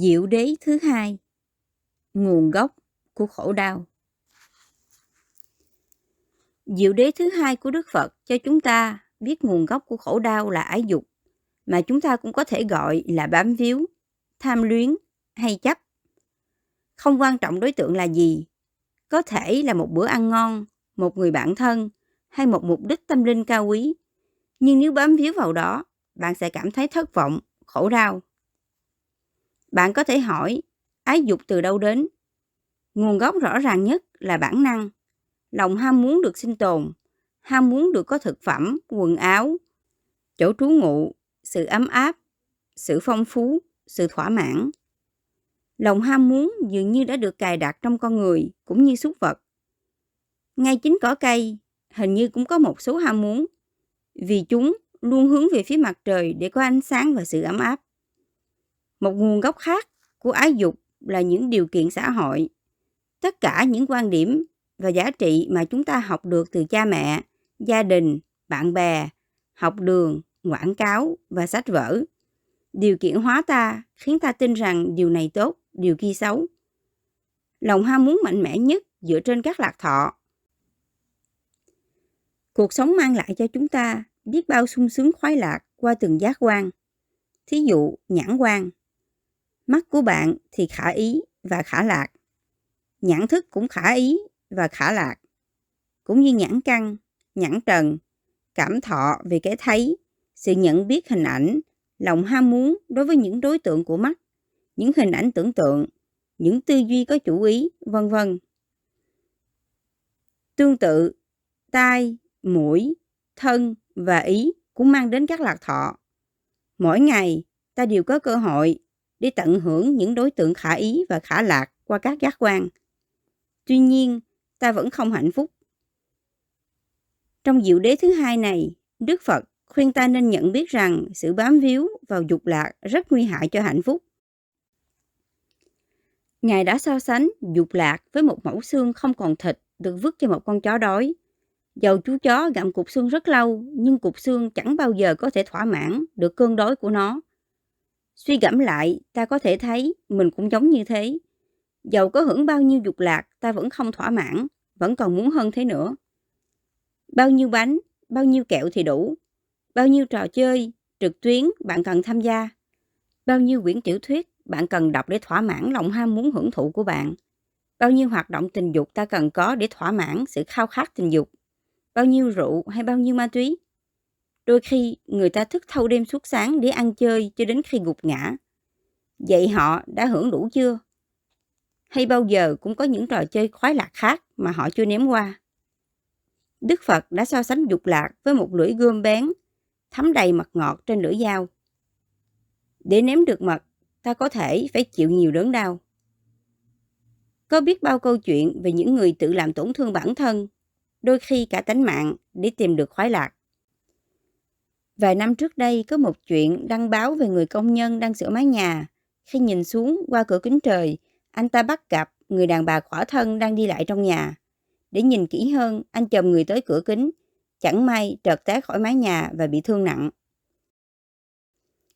Diệu đế thứ hai Nguồn gốc của khổ đau Diệu đế thứ hai của Đức Phật cho chúng ta biết nguồn gốc của khổ đau là ái dục, mà chúng ta cũng có thể gọi là bám víu, tham luyến hay chấp. Không quan trọng đối tượng là gì, có thể là một bữa ăn ngon, một người bạn thân hay một mục đích tâm linh cao quý. Nhưng nếu bám víu vào đó, bạn sẽ cảm thấy thất vọng, khổ đau. Bạn có thể hỏi, ái dục từ đâu đến? Nguồn gốc rõ ràng nhất là bản năng. Lòng ham muốn được sinh tồn, ham muốn được có thực phẩm, quần áo, chỗ trú ngụ, sự ấm áp, sự phong phú, sự thỏa mãn. Lòng ham muốn dường như đã được cài đặt trong con người cũng như súc vật. Ngay chính cỏ cây hình như cũng có một số ham muốn vì chúng luôn hướng về phía mặt trời để có ánh sáng và sự ấm áp. Một nguồn gốc khác của ái dục là những điều kiện xã hội. Tất cả những quan điểm và giá trị mà chúng ta học được từ cha mẹ, gia đình, bạn bè, học đường, quảng cáo và sách vở. Điều kiện hóa ta khiến ta tin rằng điều này tốt, điều kia xấu. Lòng ham muốn mạnh mẽ nhất dựa trên các lạc thọ. Cuộc sống mang lại cho chúng ta biết bao sung sướng khoái lạc qua từng giác quan. Thí dụ, nhãn quan. Mắt của bạn thì khả ý và khả lạc. Nhãn thức cũng khả ý và khả lạc. Cũng như nhãn căn, nhãn trần, cảm thọ về cái thấy, sự nhận biết hình ảnh, lòng ham muốn đối với những đối tượng của mắt, những hình ảnh tưởng tượng, những tư duy có chủ ý, vân vân. Tương tự, tai, mũi, thân và ý cũng mang đến các lạc thọ. Mỗi ngày, ta đều có cơ hội để tận hưởng những đối tượng khả ý và khả lạc qua các giác quan. Tuy nhiên, ta vẫn không hạnh phúc. Trong diệu đế thứ hai này, Đức Phật khuyên ta nên nhận biết rằng sự bám víu vào dục lạc rất nguy hại cho hạnh phúc. Ngài đã so sánh dục lạc với một mẫu xương không còn thịt được vứt cho một con chó đói. Dầu chú chó gặm cục xương rất lâu, nhưng cục xương chẳng bao giờ có thể thỏa mãn được cơn đói của nó. Suy gẫm lại, ta có thể thấy mình cũng giống như thế. Dầu có hưởng bao nhiêu dục lạc, ta vẫn không thỏa mãn, vẫn còn muốn hơn thế nữa. Bao nhiêu bánh, bao nhiêu kẹo thì đủ. Bao nhiêu trò chơi, trực tuyến bạn cần tham gia. Bao nhiêu quyển tiểu thuyết bạn cần đọc để thỏa mãn lòng ham muốn hưởng thụ của bạn. Bao nhiêu hoạt động tình dục ta cần có để thỏa mãn sự khao khát tình dục. Bao nhiêu rượu hay bao nhiêu ma túy. Đôi khi người ta thức thâu đêm suốt sáng để ăn chơi cho đến khi gục ngã. Vậy họ đã hưởng đủ chưa? Hay bao giờ cũng có những trò chơi khoái lạc khác mà họ chưa ném qua? Đức Phật đã so sánh dục lạc với một lưỡi gươm bén, thấm đầy mật ngọt trên lưỡi dao. Để ném được mật, ta có thể phải chịu nhiều đớn đau. Có biết bao câu chuyện về những người tự làm tổn thương bản thân, đôi khi cả tánh mạng để tìm được khoái lạc. Vài năm trước đây có một chuyện đăng báo về người công nhân đang sửa mái nhà. Khi nhìn xuống qua cửa kính trời, anh ta bắt gặp người đàn bà khỏa thân đang đi lại trong nhà. Để nhìn kỹ hơn, anh chồng người tới cửa kính. Chẳng may trợt té khỏi mái nhà và bị thương nặng.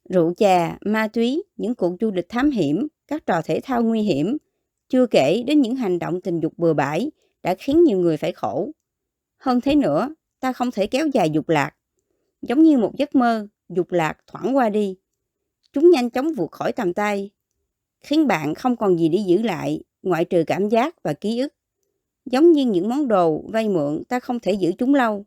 Rượu chà, ma túy, những cuộc du lịch thám hiểm, các trò thể thao nguy hiểm, chưa kể đến những hành động tình dục bừa bãi đã khiến nhiều người phải khổ. Hơn thế nữa, ta không thể kéo dài dục lạc giống như một giấc mơ, dục lạc thoảng qua đi. Chúng nhanh chóng vụt khỏi tầm tay, khiến bạn không còn gì để giữ lại ngoại trừ cảm giác và ký ức. Giống như những món đồ vay mượn ta không thể giữ chúng lâu.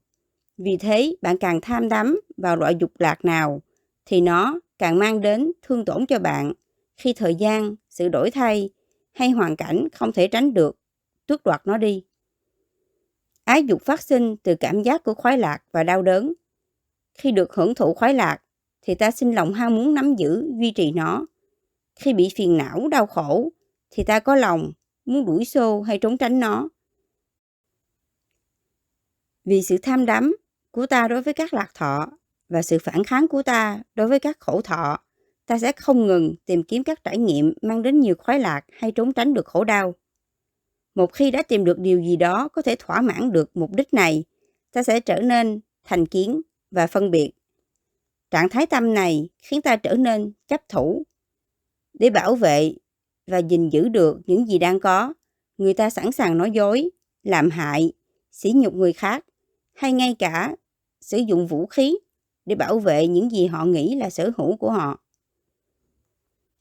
Vì thế bạn càng tham đắm vào loại dục lạc nào thì nó càng mang đến thương tổn cho bạn khi thời gian, sự đổi thay hay hoàn cảnh không thể tránh được, tước đoạt nó đi. Ái dục phát sinh từ cảm giác của khoái lạc và đau đớn khi được hưởng thụ khoái lạc, thì ta sinh lòng ham muốn nắm giữ, duy trì nó. Khi bị phiền não, đau khổ, thì ta có lòng muốn đuổi xô hay trốn tránh nó. Vì sự tham đắm của ta đối với các lạc thọ và sự phản kháng của ta đối với các khổ thọ, ta sẽ không ngừng tìm kiếm các trải nghiệm mang đến nhiều khoái lạc hay trốn tránh được khổ đau. Một khi đã tìm được điều gì đó có thể thỏa mãn được mục đích này, ta sẽ trở nên thành kiến và phân biệt. Trạng thái tâm này khiến ta trở nên chấp thủ. Để bảo vệ và gìn giữ được những gì đang có, người ta sẵn sàng nói dối, làm hại, sỉ nhục người khác hay ngay cả sử dụng vũ khí để bảo vệ những gì họ nghĩ là sở hữu của họ.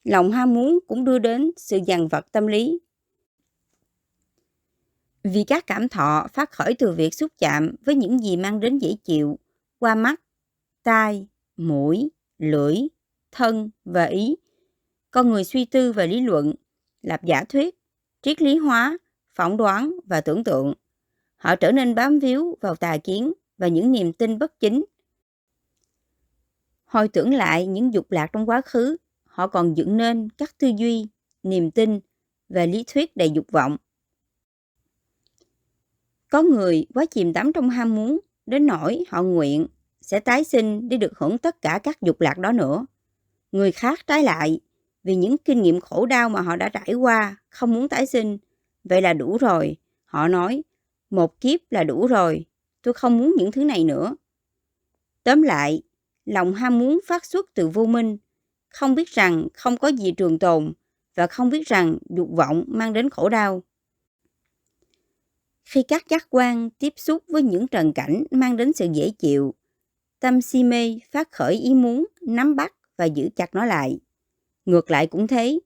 Lòng ham muốn cũng đưa đến sự dằn vặt tâm lý. Vì các cảm thọ phát khởi từ việc xúc chạm với những gì mang đến dễ chịu qua mắt, tai, mũi, lưỡi, thân và ý. Con người suy tư và lý luận, lập giả thuyết, triết lý hóa, phỏng đoán và tưởng tượng. Họ trở nên bám víu vào tà kiến và những niềm tin bất chính. Hồi tưởng lại những dục lạc trong quá khứ, họ còn dựng nên các tư duy, niềm tin và lý thuyết đầy dục vọng. Có người quá chìm đắm trong ham muốn, đến nỗi họ nguyện sẽ tái sinh để được hưởng tất cả các dục lạc đó nữa. Người khác trái lại, vì những kinh nghiệm khổ đau mà họ đã trải qua, không muốn tái sinh. Vậy là đủ rồi. Họ nói, một kiếp là đủ rồi, tôi không muốn những thứ này nữa. Tóm lại, lòng ham muốn phát xuất từ vô minh, không biết rằng không có gì trường tồn và không biết rằng dục vọng mang đến khổ đau. Khi các giác quan tiếp xúc với những trần cảnh mang đến sự dễ chịu, tâm si mê phát khởi ý muốn nắm bắt và giữ chặt nó lại. Ngược lại cũng thế,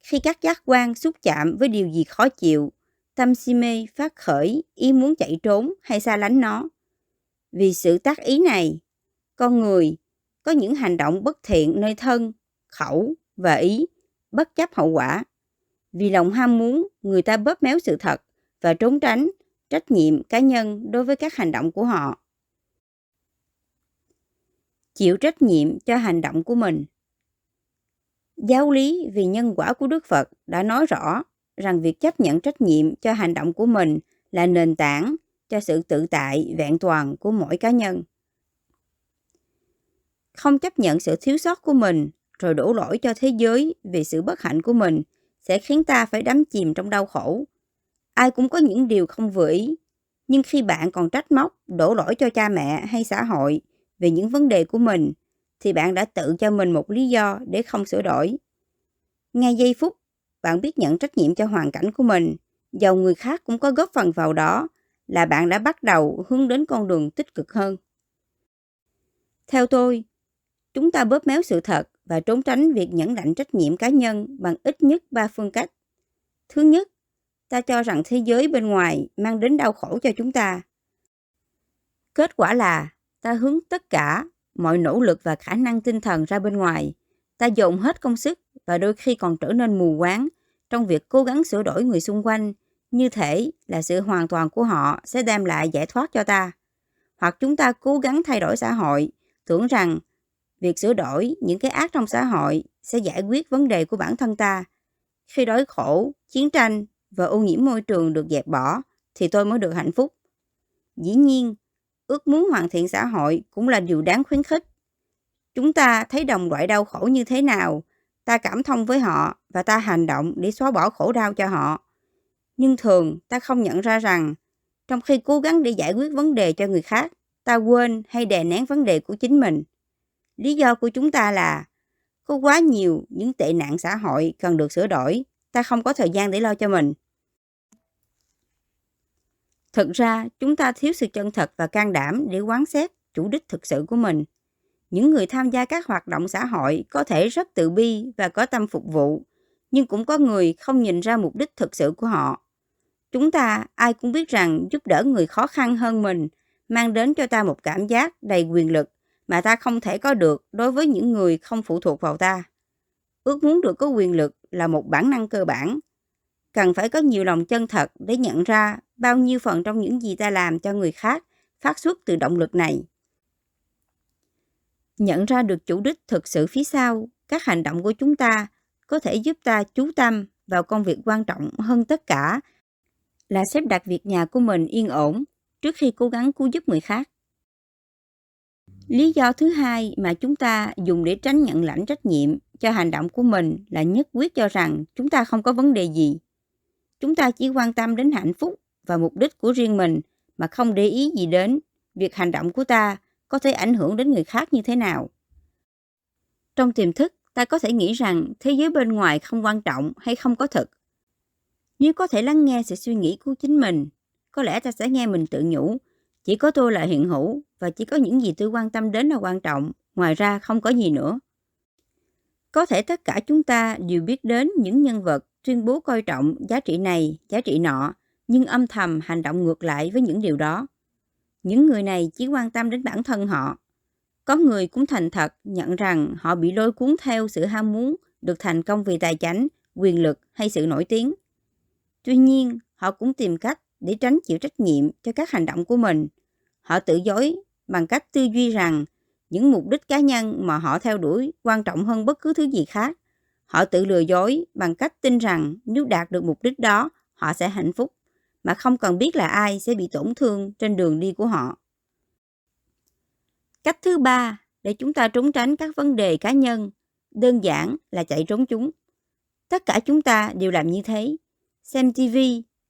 khi các giác quan xúc chạm với điều gì khó chịu, tâm si mê phát khởi ý muốn chạy trốn hay xa lánh nó. Vì sự tác ý này, con người có những hành động bất thiện nơi thân, khẩu và ý, bất chấp hậu quả. Vì lòng ham muốn, người ta bóp méo sự thật và trốn tránh trách nhiệm cá nhân đối với các hành động của họ. Chịu trách nhiệm cho hành động của mình. Giáo lý vì nhân quả của Đức Phật đã nói rõ rằng việc chấp nhận trách nhiệm cho hành động của mình là nền tảng cho sự tự tại vẹn toàn của mỗi cá nhân. Không chấp nhận sự thiếu sót của mình rồi đổ lỗi cho thế giới vì sự bất hạnh của mình sẽ khiến ta phải đắm chìm trong đau khổ. Ai cũng có những điều không vừa ý, nhưng khi bạn còn trách móc, đổ lỗi cho cha mẹ hay xã hội về những vấn đề của mình, thì bạn đã tự cho mình một lý do để không sửa đổi. Ngay giây phút, bạn biết nhận trách nhiệm cho hoàn cảnh của mình, dầu người khác cũng có góp phần vào đó, là bạn đã bắt đầu hướng đến con đường tích cực hơn. Theo tôi, chúng ta bóp méo sự thật và trốn tránh việc nhẫn lãnh trách nhiệm cá nhân bằng ít nhất ba phương cách. Thứ nhất, ta cho rằng thế giới bên ngoài mang đến đau khổ cho chúng ta. Kết quả là ta hướng tất cả mọi nỗ lực và khả năng tinh thần ra bên ngoài. Ta dồn hết công sức và đôi khi còn trở nên mù quáng trong việc cố gắng sửa đổi người xung quanh, như thể là sự hoàn toàn của họ sẽ đem lại giải thoát cho ta. Hoặc chúng ta cố gắng thay đổi xã hội, tưởng rằng việc sửa đổi những cái ác trong xã hội sẽ giải quyết vấn đề của bản thân ta. Khi đói khổ, chiến tranh và ô nhiễm môi trường được dẹp bỏ, thì tôi mới được hạnh phúc. Dĩ nhiên, ước muốn hoàn thiện xã hội cũng là điều đáng khuyến khích. Chúng ta thấy đồng loại đau khổ như thế nào, ta cảm thông với họ và ta hành động để xóa bỏ khổ đau cho họ. Nhưng thường ta không nhận ra rằng, trong khi cố gắng để giải quyết vấn đề cho người khác, ta quên hay đè nén vấn đề của chính mình. Lý do của chúng ta là có quá nhiều những tệ nạn xã hội cần được sửa đổi, ta không có thời gian để lo cho mình. Thực ra, chúng ta thiếu sự chân thật và can đảm để quán xét chủ đích thực sự của mình. Những người tham gia các hoạt động xã hội có thể rất tự bi và có tâm phục vụ, nhưng cũng có người không nhìn ra mục đích thực sự của họ. Chúng ta ai cũng biết rằng giúp đỡ người khó khăn hơn mình mang đến cho ta một cảm giác đầy quyền lực mà ta không thể có được đối với những người không phụ thuộc vào ta. Ước muốn được có quyền lực là một bản năng cơ bản. Cần phải có nhiều lòng chân thật để nhận ra bao nhiêu phần trong những gì ta làm cho người khác phát xuất từ động lực này. Nhận ra được chủ đích thực sự phía sau, các hành động của chúng ta có thể giúp ta chú tâm vào công việc quan trọng hơn tất cả là xếp đặt việc nhà của mình yên ổn trước khi cố gắng cứu giúp người khác. Lý do thứ hai mà chúng ta dùng để tránh nhận lãnh trách nhiệm cho hành động của mình là nhất quyết cho rằng chúng ta không có vấn đề gì. Chúng ta chỉ quan tâm đến hạnh phúc và mục đích của riêng mình mà không để ý gì đến việc hành động của ta có thể ảnh hưởng đến người khác như thế nào. Trong tiềm thức, ta có thể nghĩ rằng thế giới bên ngoài không quan trọng hay không có thật. Nếu có thể lắng nghe sự suy nghĩ của chính mình, có lẽ ta sẽ nghe mình tự nhủ, chỉ có tôi là hiện hữu và chỉ có những gì tôi quan tâm đến là quan trọng, ngoài ra không có gì nữa. Có thể tất cả chúng ta đều biết đến những nhân vật tuyên bố coi trọng giá trị này, giá trị nọ, nhưng âm thầm hành động ngược lại với những điều đó. Những người này chỉ quan tâm đến bản thân họ. Có người cũng thành thật nhận rằng họ bị lôi cuốn theo sự ham muốn được thành công vì tài chánh, quyền lực hay sự nổi tiếng. Tuy nhiên, họ cũng tìm cách để tránh chịu trách nhiệm cho các hành động của mình. Họ tự dối bằng cách tư duy rằng những mục đích cá nhân mà họ theo đuổi quan trọng hơn bất cứ thứ gì khác. Họ tự lừa dối bằng cách tin rằng nếu đạt được mục đích đó, họ sẽ hạnh phúc, mà không cần biết là ai sẽ bị tổn thương trên đường đi của họ. Cách thứ ba để chúng ta trốn tránh các vấn đề cá nhân, đơn giản là chạy trốn chúng. Tất cả chúng ta đều làm như thế. Xem TV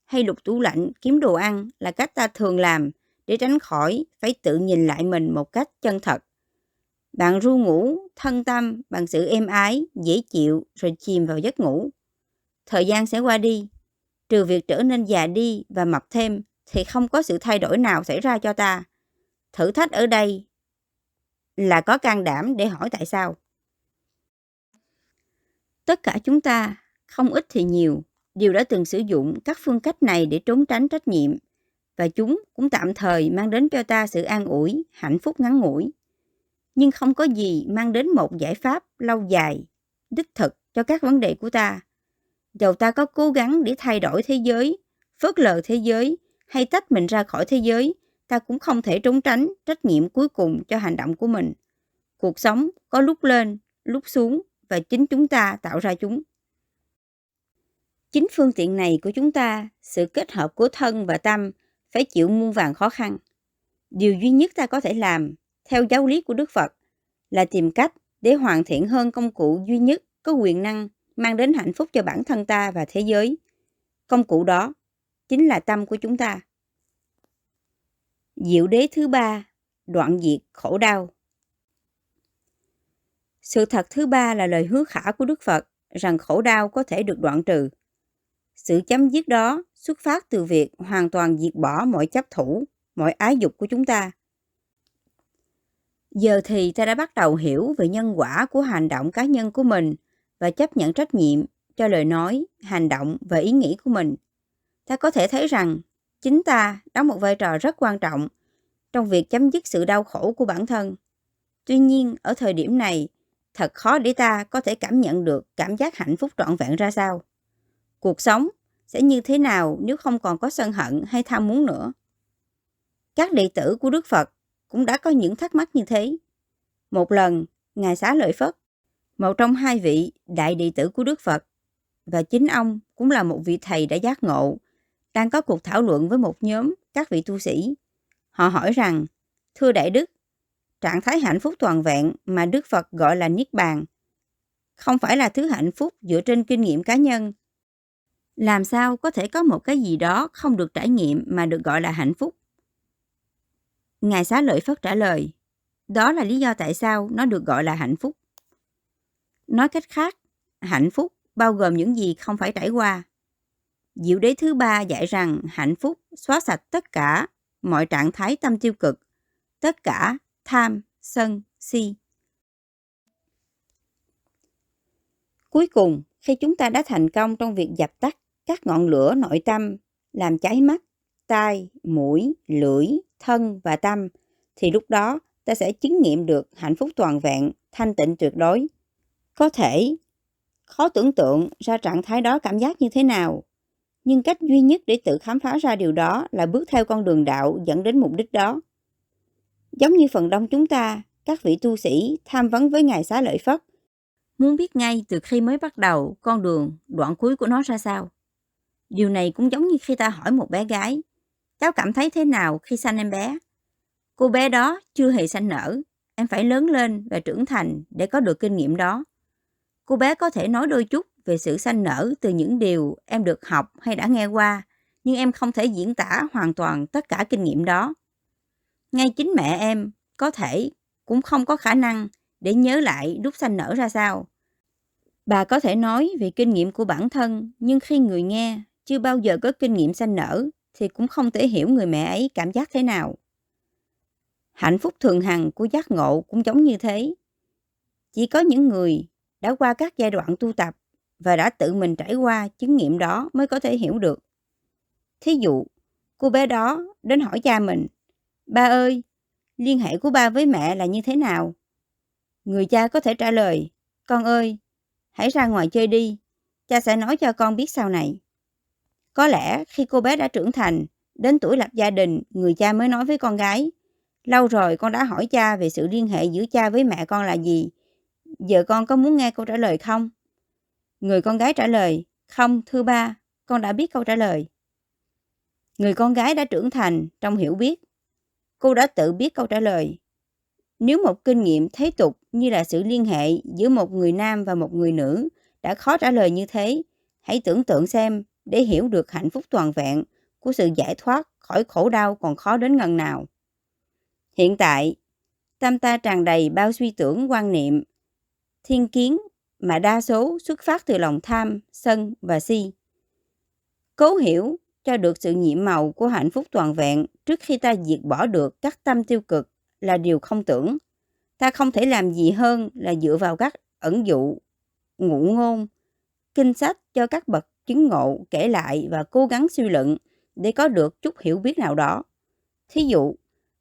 hay lục tủ lạnh kiếm đồ ăn là cách ta thường làm để tránh khỏi phải tự nhìn lại mình một cách chân thật. Bạn ru ngủ, thân tâm bằng sự êm ái, dễ chịu rồi chìm vào giấc ngủ. Thời gian sẽ qua đi. Trừ việc trở nên già đi và mập thêm thì không có sự thay đổi nào xảy ra cho ta. Thử thách ở đây là có can đảm để hỏi tại sao. Tất cả chúng ta, không ít thì nhiều, đều đã từng sử dụng các phương cách này để trốn tránh trách nhiệm và chúng cũng tạm thời mang đến cho ta sự an ủi, hạnh phúc ngắn ngủi nhưng không có gì mang đến một giải pháp lâu dài, đích thực cho các vấn đề của ta. Dầu ta có cố gắng để thay đổi thế giới, phớt lờ thế giới hay tách mình ra khỏi thế giới, ta cũng không thể trốn tránh trách nhiệm cuối cùng cho hành động của mình. Cuộc sống có lúc lên, lúc xuống và chính chúng ta tạo ra chúng. Chính phương tiện này của chúng ta, sự kết hợp của thân và tâm phải chịu muôn vàng khó khăn. Điều duy nhất ta có thể làm theo giáo lý của Đức Phật là tìm cách để hoàn thiện hơn công cụ duy nhất có quyền năng mang đến hạnh phúc cho bản thân ta và thế giới. Công cụ đó chính là tâm của chúng ta. Diệu đế thứ ba, đoạn diệt khổ đau. Sự thật thứ ba là lời hứa khả của Đức Phật rằng khổ đau có thể được đoạn trừ. Sự chấm dứt đó xuất phát từ việc hoàn toàn diệt bỏ mọi chấp thủ, mọi ái dục của chúng ta. Giờ thì ta đã bắt đầu hiểu về nhân quả của hành động cá nhân của mình và chấp nhận trách nhiệm cho lời nói, hành động và ý nghĩ của mình. Ta có thể thấy rằng chính ta đóng một vai trò rất quan trọng trong việc chấm dứt sự đau khổ của bản thân. Tuy nhiên, ở thời điểm này, thật khó để ta có thể cảm nhận được cảm giác hạnh phúc trọn vẹn ra sao. Cuộc sống sẽ như thế nào nếu không còn có sân hận hay tham muốn nữa? Các đệ tử của Đức Phật cũng đã có những thắc mắc như thế. Một lần, Ngài Xá Lợi Phất, một trong hai vị đại đệ tử của Đức Phật, và chính ông cũng là một vị thầy đã giác ngộ, đang có cuộc thảo luận với một nhóm các vị tu sĩ. Họ hỏi rằng, thưa Đại Đức, trạng thái hạnh phúc toàn vẹn mà Đức Phật gọi là Niết Bàn, không phải là thứ hạnh phúc dựa trên kinh nghiệm cá nhân. Làm sao có thể có một cái gì đó không được trải nghiệm mà được gọi là hạnh phúc? Ngài xá lợi Phất trả lời, đó là lý do tại sao nó được gọi là hạnh phúc. Nói cách khác, hạnh phúc bao gồm những gì không phải trải qua. Diệu đế thứ ba dạy rằng hạnh phúc xóa sạch tất cả mọi trạng thái tâm tiêu cực, tất cả tham, sân, si. Cuối cùng, khi chúng ta đã thành công trong việc dập tắt các ngọn lửa nội tâm, làm cháy mắt, tai, mũi, lưỡi, thân và tâm, thì lúc đó ta sẽ chứng nghiệm được hạnh phúc toàn vẹn, thanh tịnh tuyệt đối. Có thể khó tưởng tượng ra trạng thái đó cảm giác như thế nào, nhưng cách duy nhất để tự khám phá ra điều đó là bước theo con đường đạo dẫn đến mục đích đó. Giống như phần đông chúng ta, các vị tu sĩ tham vấn với Ngài Xá Lợi Phất, muốn biết ngay từ khi mới bắt đầu con đường đoạn cuối của nó ra sao. Điều này cũng giống như khi ta hỏi một bé gái, Cháu cảm thấy thế nào khi sanh em bé? Cô bé đó chưa hề sanh nở. Em phải lớn lên và trưởng thành để có được kinh nghiệm đó. Cô bé có thể nói đôi chút về sự sanh nở từ những điều em được học hay đã nghe qua, nhưng em không thể diễn tả hoàn toàn tất cả kinh nghiệm đó. Ngay chính mẹ em có thể cũng không có khả năng để nhớ lại lúc sanh nở ra sao. Bà có thể nói về kinh nghiệm của bản thân, nhưng khi người nghe chưa bao giờ có kinh nghiệm sanh nở thì cũng không thể hiểu người mẹ ấy cảm giác thế nào. Hạnh phúc thường hằng của giác ngộ cũng giống như thế. Chỉ có những người đã qua các giai đoạn tu tập và đã tự mình trải qua chứng nghiệm đó mới có thể hiểu được. Thí dụ, cô bé đó đến hỏi cha mình, ba ơi, liên hệ của ba với mẹ là như thế nào? Người cha có thể trả lời, con ơi, hãy ra ngoài chơi đi, cha sẽ nói cho con biết sau này. Có lẽ khi cô bé đã trưởng thành, đến tuổi lập gia đình, người cha mới nói với con gái, lâu rồi con đã hỏi cha về sự liên hệ giữa cha với mẹ con là gì. Giờ con có muốn nghe câu trả lời không? Người con gái trả lời, không, thưa ba, con đã biết câu trả lời. Người con gái đã trưởng thành trong hiểu biết. Cô đã tự biết câu trả lời. Nếu một kinh nghiệm thế tục như là sự liên hệ giữa một người nam và một người nữ đã khó trả lời như thế, hãy tưởng tượng xem để hiểu được hạnh phúc toàn vẹn của sự giải thoát khỏi khổ đau còn khó đến ngần nào. Hiện tại, tâm ta tràn đầy bao suy tưởng quan niệm, thiên kiến mà đa số xuất phát từ lòng tham, sân và si. Cố hiểu cho được sự nhiệm màu của hạnh phúc toàn vẹn trước khi ta diệt bỏ được các tâm tiêu cực là điều không tưởng. Ta không thể làm gì hơn là dựa vào các ẩn dụ, ngụ ngôn, kinh sách cho các bậc chứng ngộ kể lại và cố gắng suy luận để có được chút hiểu biết nào đó. Thí dụ,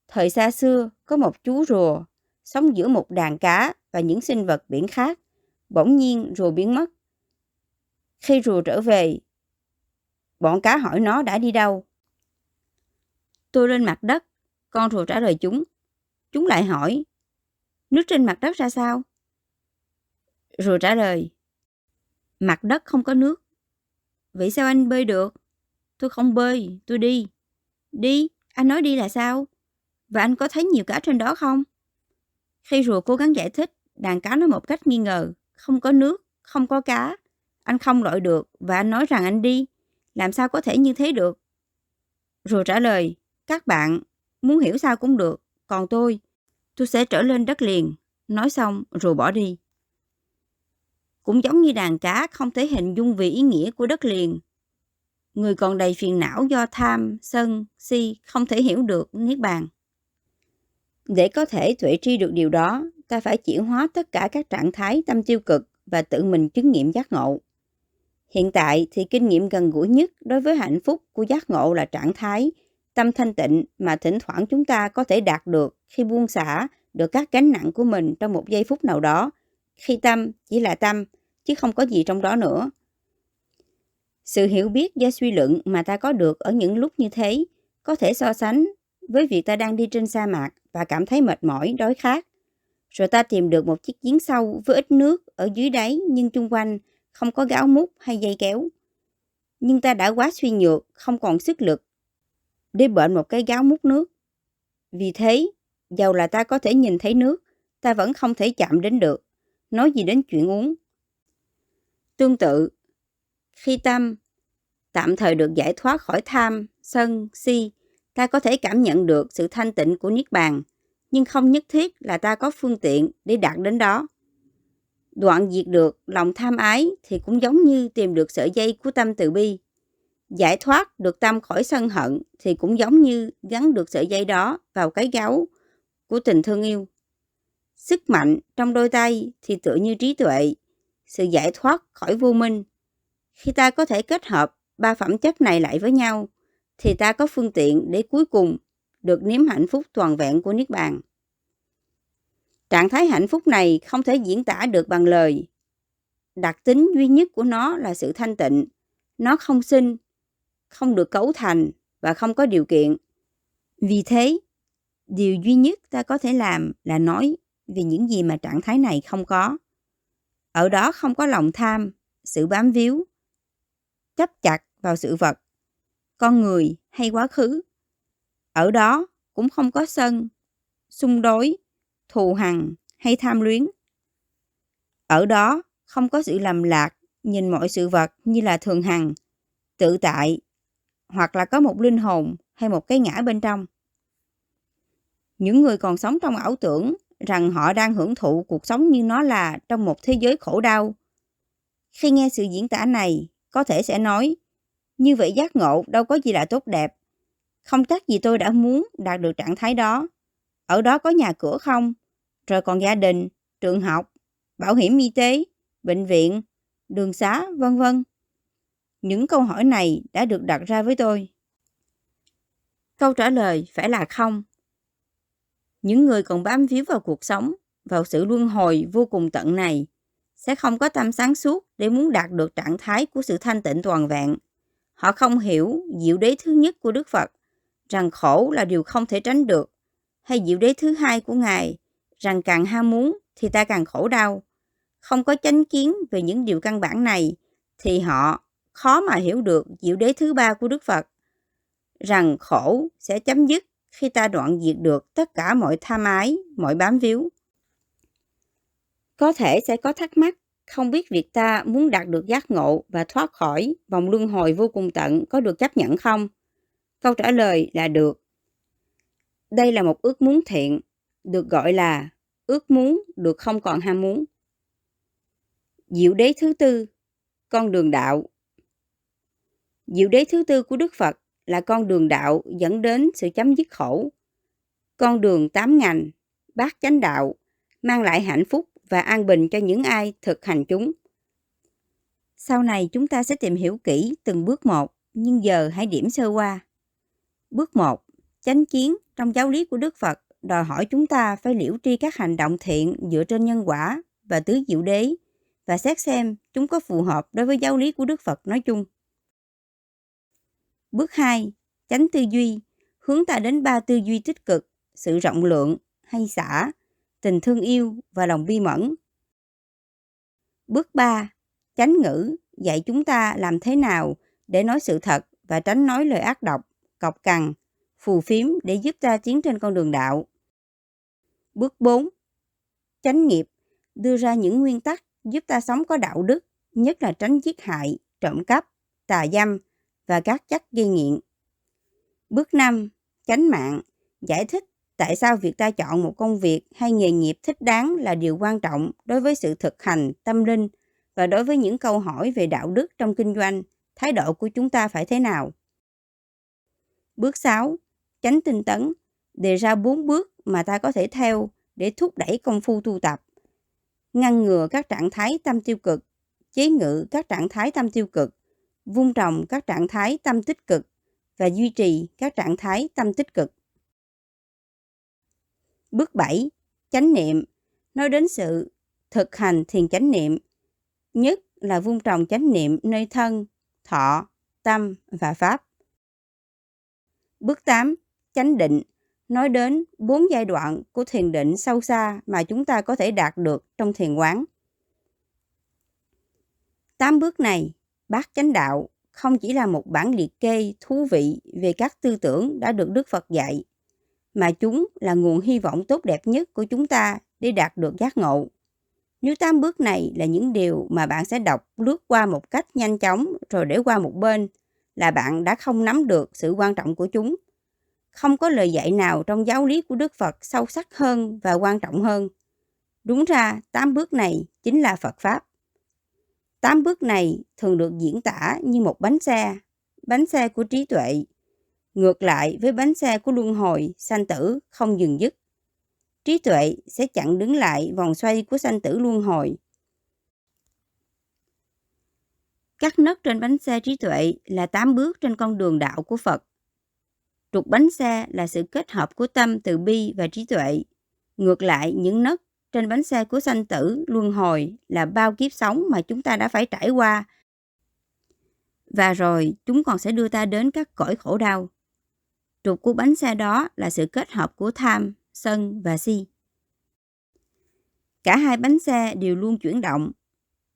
thời xa xưa có một chú rùa sống giữa một đàn cá và những sinh vật biển khác. Bỗng nhiên rùa biến mất. Khi rùa trở về, bọn cá hỏi nó đã đi đâu. Tôi lên mặt đất, con rùa trả lời chúng. Chúng lại hỏi, nước trên mặt đất ra sao? Rùa trả lời, mặt đất không có nước. Vậy sao anh bơi được? Tôi không bơi, tôi đi. Đi? Anh nói đi là sao? Và anh có thấy nhiều cá trên đó không? Khi rùa cố gắng giải thích, đàn cá nói một cách nghi ngờ. Không có nước, không có cá. Anh không lội được và anh nói rằng anh đi. Làm sao có thể như thế được? Rùa trả lời, các bạn muốn hiểu sao cũng được. Còn tôi, tôi sẽ trở lên đất liền. Nói xong rồi bỏ đi. Cũng giống như đàn cá không thể hình dung về ý nghĩa của đất liền. Người còn đầy phiền não do tham, sân, si không thể hiểu được Niết Bàn. Để có thể tuệ tri được điều đó, ta phải chuyển hóa tất cả các trạng thái tâm tiêu cực và tự mình chứng nghiệm giác ngộ. Hiện tại thì kinh nghiệm gần gũi nhất đối với hạnh phúc của giác ngộ là trạng thái tâm thanh tịnh mà thỉnh thoảng chúng ta có thể đạt được khi buông xả được các gánh nặng của mình trong một giây phút nào đó, khi tâm chỉ là tâm, chứ không có gì trong đó nữa. Sự hiểu biết do suy luận mà ta có được ở những lúc như thế có thể so sánh với việc ta đang đi trên sa mạc và cảm thấy mệt mỏi, đói khát. Rồi ta tìm được một chiếc giếng sâu với ít nước ở dưới đáy nhưng chung quanh không có gáo mút hay dây kéo. Nhưng ta đã quá suy nhược, không còn sức lực để bệnh một cái gáo mút nước. Vì thế, dầu là ta có thể nhìn thấy nước, ta vẫn không thể chạm đến được. Nói gì đến chuyện uống. Tương tự, khi tâm tạm thời được giải thoát khỏi tham, sân, si, ta có thể cảm nhận được sự thanh tịnh của Niết Bàn, nhưng không nhất thiết là ta có phương tiện để đạt đến đó. Đoạn diệt được lòng tham ái thì cũng giống như tìm được sợi dây của tâm từ bi. Giải thoát được tâm khỏi sân hận thì cũng giống như gắn được sợi dây đó vào cái gấu của tình thương yêu. Sức mạnh trong đôi tay thì tựa như trí tuệ, sự giải thoát khỏi vô minh. Khi ta có thể kết hợp ba phẩm chất này lại với nhau, thì ta có phương tiện để cuối cùng được nếm hạnh phúc toàn vẹn của Niết Bàn. Trạng thái hạnh phúc này không thể diễn tả được bằng lời. Đặc tính duy nhất của nó là sự thanh tịnh. Nó không sinh, không được cấu thành và không có điều kiện. Vì thế, điều duy nhất ta có thể làm là nói về những gì mà trạng thái này không có. Ở đó không có lòng tham, sự bám víu, chấp chặt vào sự vật, con người hay quá khứ. Ở đó cũng không có sân, xung đối, thù hằn hay tham luyến. Ở đó không có sự lầm lạc, nhìn mọi sự vật như là thường hằng, tự tại, hoặc là có một linh hồn hay một cái ngã bên trong. Những người còn sống trong ảo tưởng rằng họ đang hưởng thụ cuộc sống như nó là trong một thế giới khổ đau, Khi nghe sự diễn tả này, có thể sẽ nói, như vậy giác ngộ đâu có gì là tốt đẹp. Không chắc gì tôi đã muốn đạt được trạng thái đó. Ở đó có nhà cửa không? Rồi còn gia đình, trường học, bảo hiểm y tế, bệnh viện, đường xá, vân vân. Những câu hỏi này đã được đặt ra với tôi. Câu trả lời phải là không. Những người còn bám víu vào cuộc sống, vào sự luân hồi vô cùng tận này, sẽ không có tâm sáng suốt để muốn đạt được trạng thái của sự thanh tịnh toàn vẹn. Họ không hiểu diệu đế thứ nhất của Đức Phật, rằng khổ là điều không thể tránh được, hay diệu đế thứ hai của Ngài, rằng càng ham muốn thì ta càng khổ đau. Không có chánh kiến về những điều căn bản này, thì họ khó mà hiểu được diệu đế thứ ba của Đức Phật, rằng khổ sẽ chấm dứt khi ta đoạn diệt được tất cả mọi tham ái, mọi bám víu. Có thể sẽ có thắc mắc, không biết việc ta muốn đạt được giác ngộ và thoát khỏi vòng luân hồi vô cùng tận có được chấp nhận không? Câu trả lời là được. Đây là một ước muốn thiện, được gọi là ước muốn được không còn ham muốn. Diệu đế thứ tư, con đường đạo. Diệu đế thứ tư của Đức Phật là con đường đạo dẫn đến sự chấm dứt khổ. Con đường tám ngành, bát chánh đạo, mang lại hạnh phúc và an bình cho những ai thực hành chúng. Sau này chúng ta sẽ tìm hiểu kỹ từng bước một, nhưng giờ hãy điểm sơ qua. Bước 1. Chánh kiến trong giáo lý của Đức Phật đòi hỏi chúng ta phải liễu tri các hành động thiện dựa trên nhân quả và tứ diệu đế và xét xem chúng có phù hợp đối với giáo lý của Đức Phật nói chung. Bước 2. Chánh tư duy hướng ta đến ba tư duy tích cực, sự rộng lượng hay xả, tình thương yêu và lòng bi mẫn. Bước 3. Chánh ngữ dạy chúng ta làm thế nào để nói sự thật và tránh nói lời ác độc, cọc cằn, phù phiếm để giúp ta tiến trên con đường đạo. Bước 4. Chánh nghiệp đưa ra những nguyên tắc giúp ta sống có đạo đức, nhất là tránh giết hại, trộm cắp, tà dâm và các chất gây nghiện. Bước 5. Chánh mạng giải thích tại sao việc ta chọn một công việc hay nghề nghiệp thích đáng là điều quan trọng đối với sự thực hành tâm linh và đối với những câu hỏi về đạo đức trong kinh doanh, thái độ của chúng ta phải thế nào. Bước 6. Chánh tinh tấn đề ra bốn bước mà ta có thể theo để thúc đẩy công phu tu tập. Ngăn ngừa các trạng thái tâm tiêu cực, chế ngự các trạng thái tâm tiêu cực, vun trồng các trạng thái tâm tích cực và duy trì các trạng thái tâm tích cực. Bước 7. Chánh niệm nói đến sự thực hành thiền chánh niệm, nhất là vun trồng chánh niệm nơi thân, thọ, tâm và pháp. Bước 8. Chánh định nói đến bốn giai đoạn của thiền định sâu xa mà chúng ta có thể đạt được trong thiền quán. Tám bước này, bát chánh đạo không chỉ là một bản liệt kê thú vị về các tư tưởng đã được Đức Phật dạy, mà chúng là nguồn hy vọng tốt đẹp nhất của chúng ta để đạt được giác ngộ. Nếu tám bước này là những điều mà bạn sẽ đọc lướt qua một cách nhanh chóng rồi để qua một bên, là bạn đã không nắm được sự quan trọng của chúng. Không có lời dạy nào trong giáo lý của Đức Phật sâu sắc hơn và quan trọng hơn. Đúng ra, tám bước này chính là Phật Pháp. Tám bước này thường được diễn tả như một bánh xe, bánh xe của trí tuệ, ngược lại với bánh xe của luân hồi, sanh tử không dừng dứt. Trí tuệ sẽ chặn đứng lại vòng xoay của sanh tử luân hồi. Các nấc trên bánh xe trí tuệ là tám bước trên con đường đạo của Phật. Trục bánh xe là sự kết hợp của tâm từ bi và trí tuệ. Ngược lại, những nấc trên bánh xe của sanh tử luân hồi là bao kiếp sống mà chúng ta đã phải trải qua. Và rồi chúng còn sẽ đưa ta đến các cõi khổ đau. Trục của bánh xe đó là sự kết hợp của tham, sân và si. Cả hai bánh xe đều luôn chuyển động.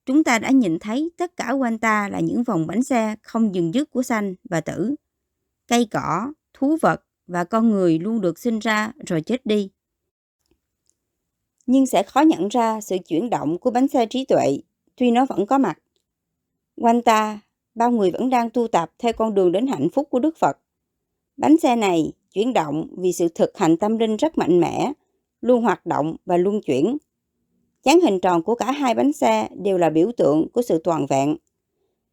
Chúng ta đã nhìn thấy tất cả quanh ta là những vòng bánh xe không dừng dứt của sanh và tử. Cây cỏ, thú vật và con người luôn được sinh ra rồi chết đi nhưng sẽ khó nhận ra sự chuyển động của bánh xe trí tuệ, tuy nó vẫn có mặt. Quanh ta, bao người vẫn đang tu tập theo con đường đến hạnh phúc của Đức Phật. Bánh xe này chuyển động vì sự thực hành tâm linh rất mạnh mẽ, luôn hoạt động và luôn chuyển. Chán hình tròn của cả hai bánh xe đều là biểu tượng của sự toàn vẹn.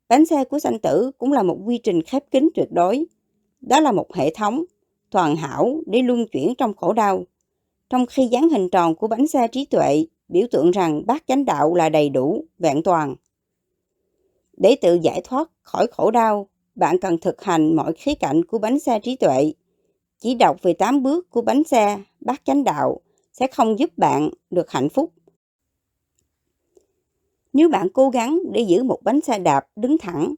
Bánh xe của sanh tử cũng là một quy trình khép kín tuyệt đối. Đó là một hệ thống toàn hảo để luân chuyển trong khổ đau. Trong khi dáng hình tròn của bánh xe trí tuệ biểu tượng rằng bát chánh đạo là đầy đủ, vẹn toàn. Để tự giải thoát khỏi khổ đau, bạn cần thực hành mọi khía cạnh của bánh xe trí tuệ. Chỉ đọc về 8 bước của bánh xe bát chánh đạo sẽ không giúp bạn được hạnh phúc. Nếu bạn cố gắng để giữ một bánh xe đạp đứng thẳng,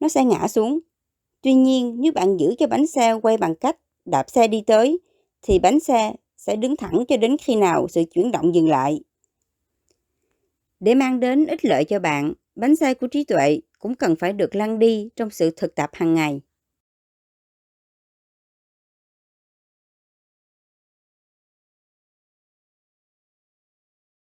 nó sẽ ngã xuống. Tuy nhiên, nếu bạn giữ cho bánh xe quay bằng cách đạp xe đi tới, thì bánh xe sẽ đứng thẳng cho đến khi nào sự chuyển động dừng lại. Để mang đến ích lợi cho bạn, bánh xe của trí tuệ cũng cần phải được lăn đi trong sự thực tập hàng ngày.